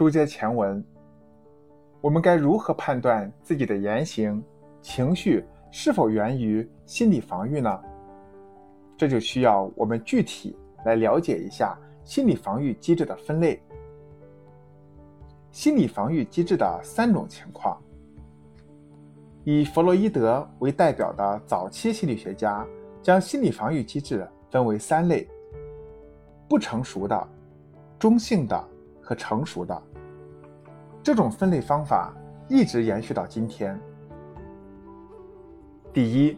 书接前文，我们该如何判断自己的言行、情绪是否源于心理防御呢？这就需要我们具体来了解一下心理防御机制的分类。心理防御机制的三种情况，以弗洛伊德为代表的早期心理学家将心理防御机制分为三类：不成熟的、中性的和成熟的。这种分类方法一直延续到今天。第一，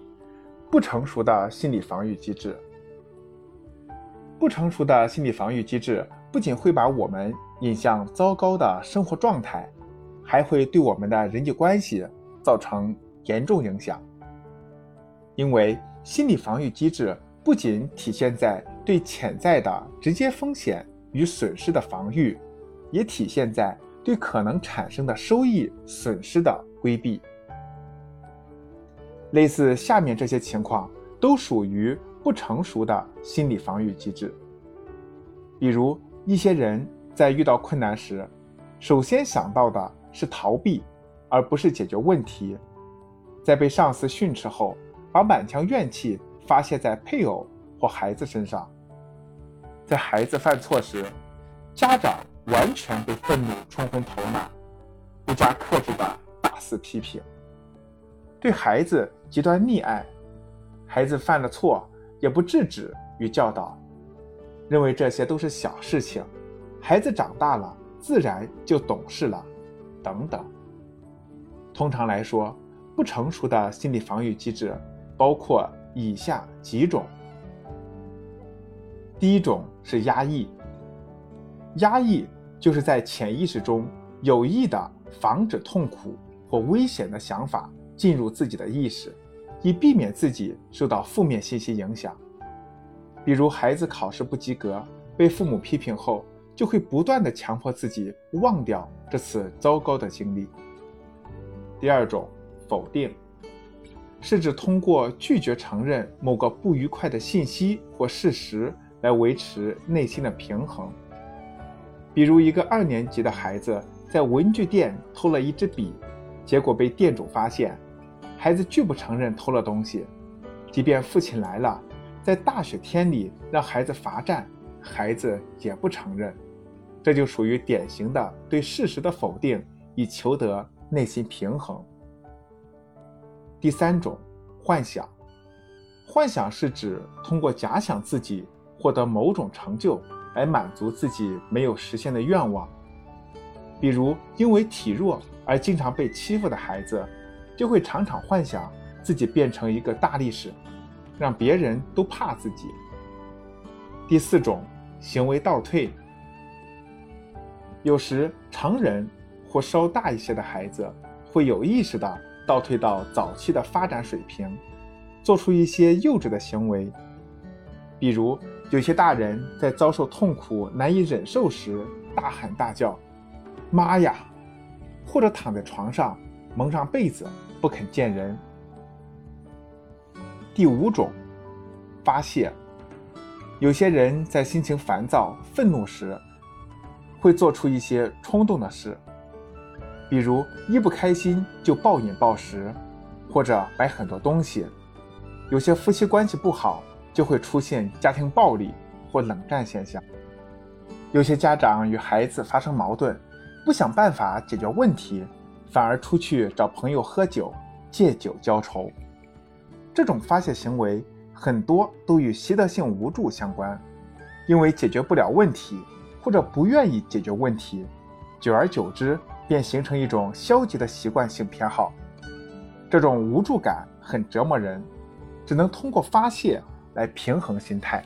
不成熟的心理防御机制。不成熟的心理防御机制不仅会把我们引向糟糕的生活状态，还会对我们的人际关系造成严重影响。因为心理防御机制不仅体现在对潜在的直接风险与损失的防御，也体现在。对可能产生的收益损失的规避，类似下面这些情况都属于不成熟的心理防御机制。比如，一些人在遇到困难时，首先想到的是逃避，而不是解决问题；在被上司训斥后，把满腔怨气发泄在配偶或孩子身上；在孩子犯错时，家长。完全被愤怒冲昏头脑，不加克制的大肆批评，对孩子极端溺爱，孩子犯了错也不制止与教导，认为这些都是小事情，孩子长大了自然就懂事了，等等。通常来说，不成熟的心理防御机制包括以下几种：第一种是压抑。压抑就是在潜意识中有意的防止痛苦或危险的想法进入自己的意识，以避免自己受到负面信息影响。比如，孩子考试不及格，被父母批评后，就会不断的强迫自己忘掉这次糟糕的经历。第二种，否定，是指通过拒绝承认某个不愉快的信息或事实来维持内心的平衡。比如，一个二年级的孩子在文具店偷了一支笔，结果被店主发现，孩子拒不承认偷了东西，即便父亲来了，在大雪天里让孩子罚站，孩子也不承认，这就属于典型的对事实的否定，以求得内心平衡。第三种，幻想，幻想是指通过假想自己获得某种成就。来满足自己没有实现的愿望，比如因为体弱而经常被欺负的孩子，就会常常幻想自己变成一个大力士，让别人都怕自己。第四种行为倒退，有时成人或稍大一些的孩子会有意识的倒退到早期的发展水平，做出一些幼稚的行为，比如。有些大人在遭受痛苦难以忍受时大喊大叫：“妈呀！”或者躺在床上蒙上被子不肯见人。第五种，发泄。有些人在心情烦躁、愤怒时，会做出一些冲动的事，比如一不开心就暴饮暴食，或者买很多东西。有些夫妻关系不好。就会出现家庭暴力或冷战现象。有些家长与孩子发生矛盾，不想办法解决问题，反而出去找朋友喝酒，借酒浇愁。这种发泄行为很多都与习得性无助相关，因为解决不了问题或者不愿意解决问题，久而久之便形成一种消极的习惯性偏好。这种无助感很折磨人，只能通过发泄。来平衡心态。